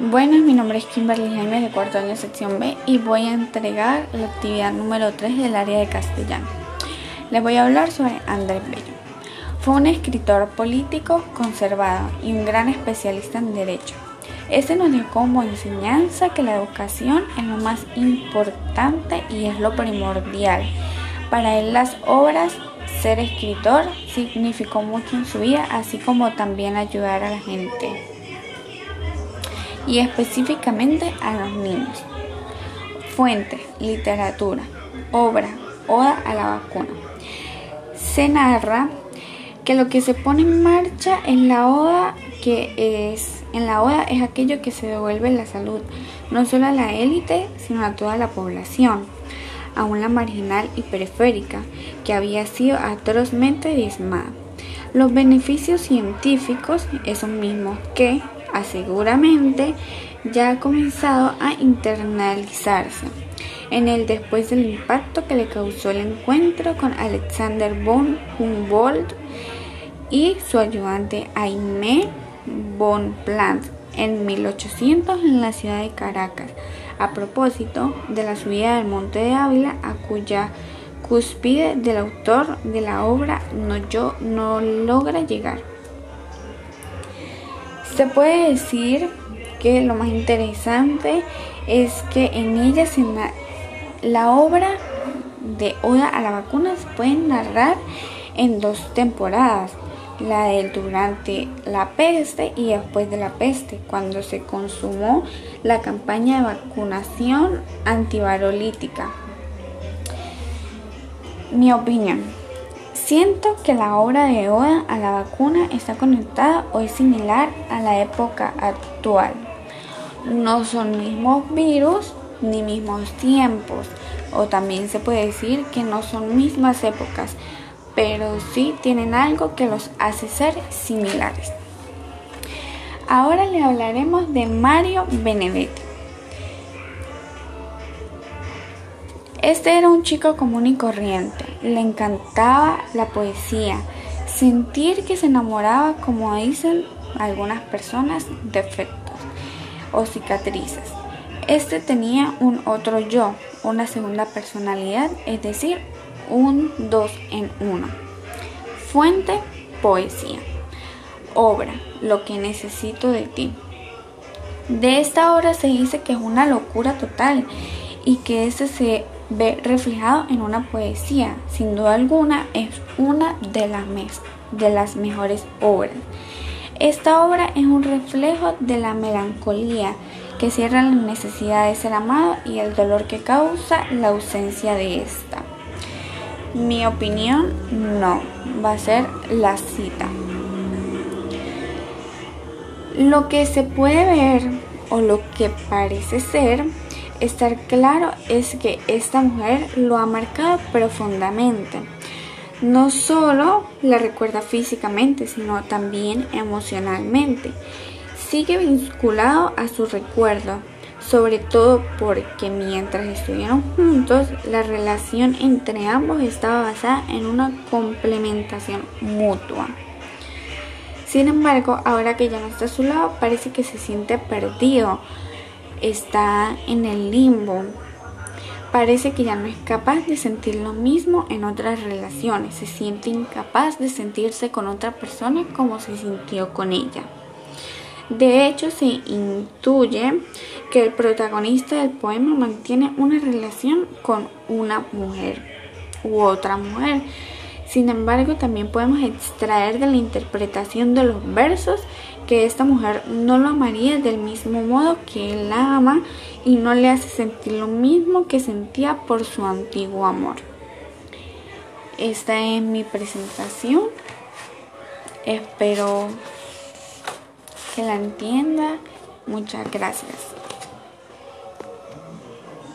Buenas, mi nombre es Kimberly Jaime de cuarto año sección B y voy a entregar la actividad número 3 del área de castellano. Les voy a hablar sobre Andrés Bello. Fue un escritor político conservado y un gran especialista en derecho. Este nos dio como enseñanza que la educación es lo más importante y es lo primordial. Para él las obras, ser escritor, significó mucho en su vida, así como también ayudar a la gente y específicamente a los niños. Fuente, literatura, obra, oda a la vacuna. Se narra que lo que se pone en marcha en la oda que es en la oda es aquello que se devuelve la salud, no solo a la élite, sino a toda la población, aún la marginal y periférica, que había sido atrozmente diezmada. Los beneficios científicos, esos mismos que, aseguramente ya ha comenzado a internalizarse en el después del impacto que le causó el encuentro con Alexander von Humboldt y su ayudante Aimé von Plant en 1800 en la ciudad de Caracas, a propósito de la subida del Monte de Ávila a cuya cúspide del autor de la obra no, yo, no logra llegar. Se puede decir que lo más interesante es que en ella se la obra de Oda a la vacuna se puede narrar en dos temporadas, la del durante la peste y después de la peste, cuando se consumó la campaña de vacunación antivarolítica. Mi opinión. Siento que la obra de Oda a la vacuna está conectada o es similar a la época actual. No son mismos virus ni mismos tiempos, o también se puede decir que no son mismas épocas, pero sí tienen algo que los hace ser similares. Ahora le hablaremos de Mario Benedetti. Este era un chico común y corriente. Le encantaba la poesía, sentir que se enamoraba, como dicen algunas personas, defectos o cicatrices. Este tenía un otro yo, una segunda personalidad, es decir, un dos en uno. Fuente, poesía. Obra, lo que necesito de ti. De esta obra se dice que es una locura total y que ese se ve reflejado en una poesía. Sin duda alguna es una de las, de las mejores obras. Esta obra es un reflejo de la melancolía que cierra la necesidad de ser amado y el dolor que causa la ausencia de esta. Mi opinión no, va a ser la cita. Lo que se puede ver o lo que parece ser estar claro es que esta mujer lo ha marcado profundamente. No solo la recuerda físicamente, sino también emocionalmente. Sigue vinculado a su recuerdo, sobre todo porque mientras estuvieron juntos, la relación entre ambos estaba basada en una complementación mutua. Sin embargo, ahora que ya no está a su lado, parece que se siente perdido, está en el limbo. Parece que ya no es capaz de sentir lo mismo en otras relaciones. Se siente incapaz de sentirse con otra persona como se sintió con ella. De hecho, se intuye que el protagonista del poema mantiene una relación con una mujer u otra mujer. Sin embargo, también podemos extraer de la interpretación de los versos que esta mujer no lo amaría del mismo modo que él la ama y no le hace sentir lo mismo que sentía por su antiguo amor. Esta es mi presentación. Espero que la entienda. Muchas gracias.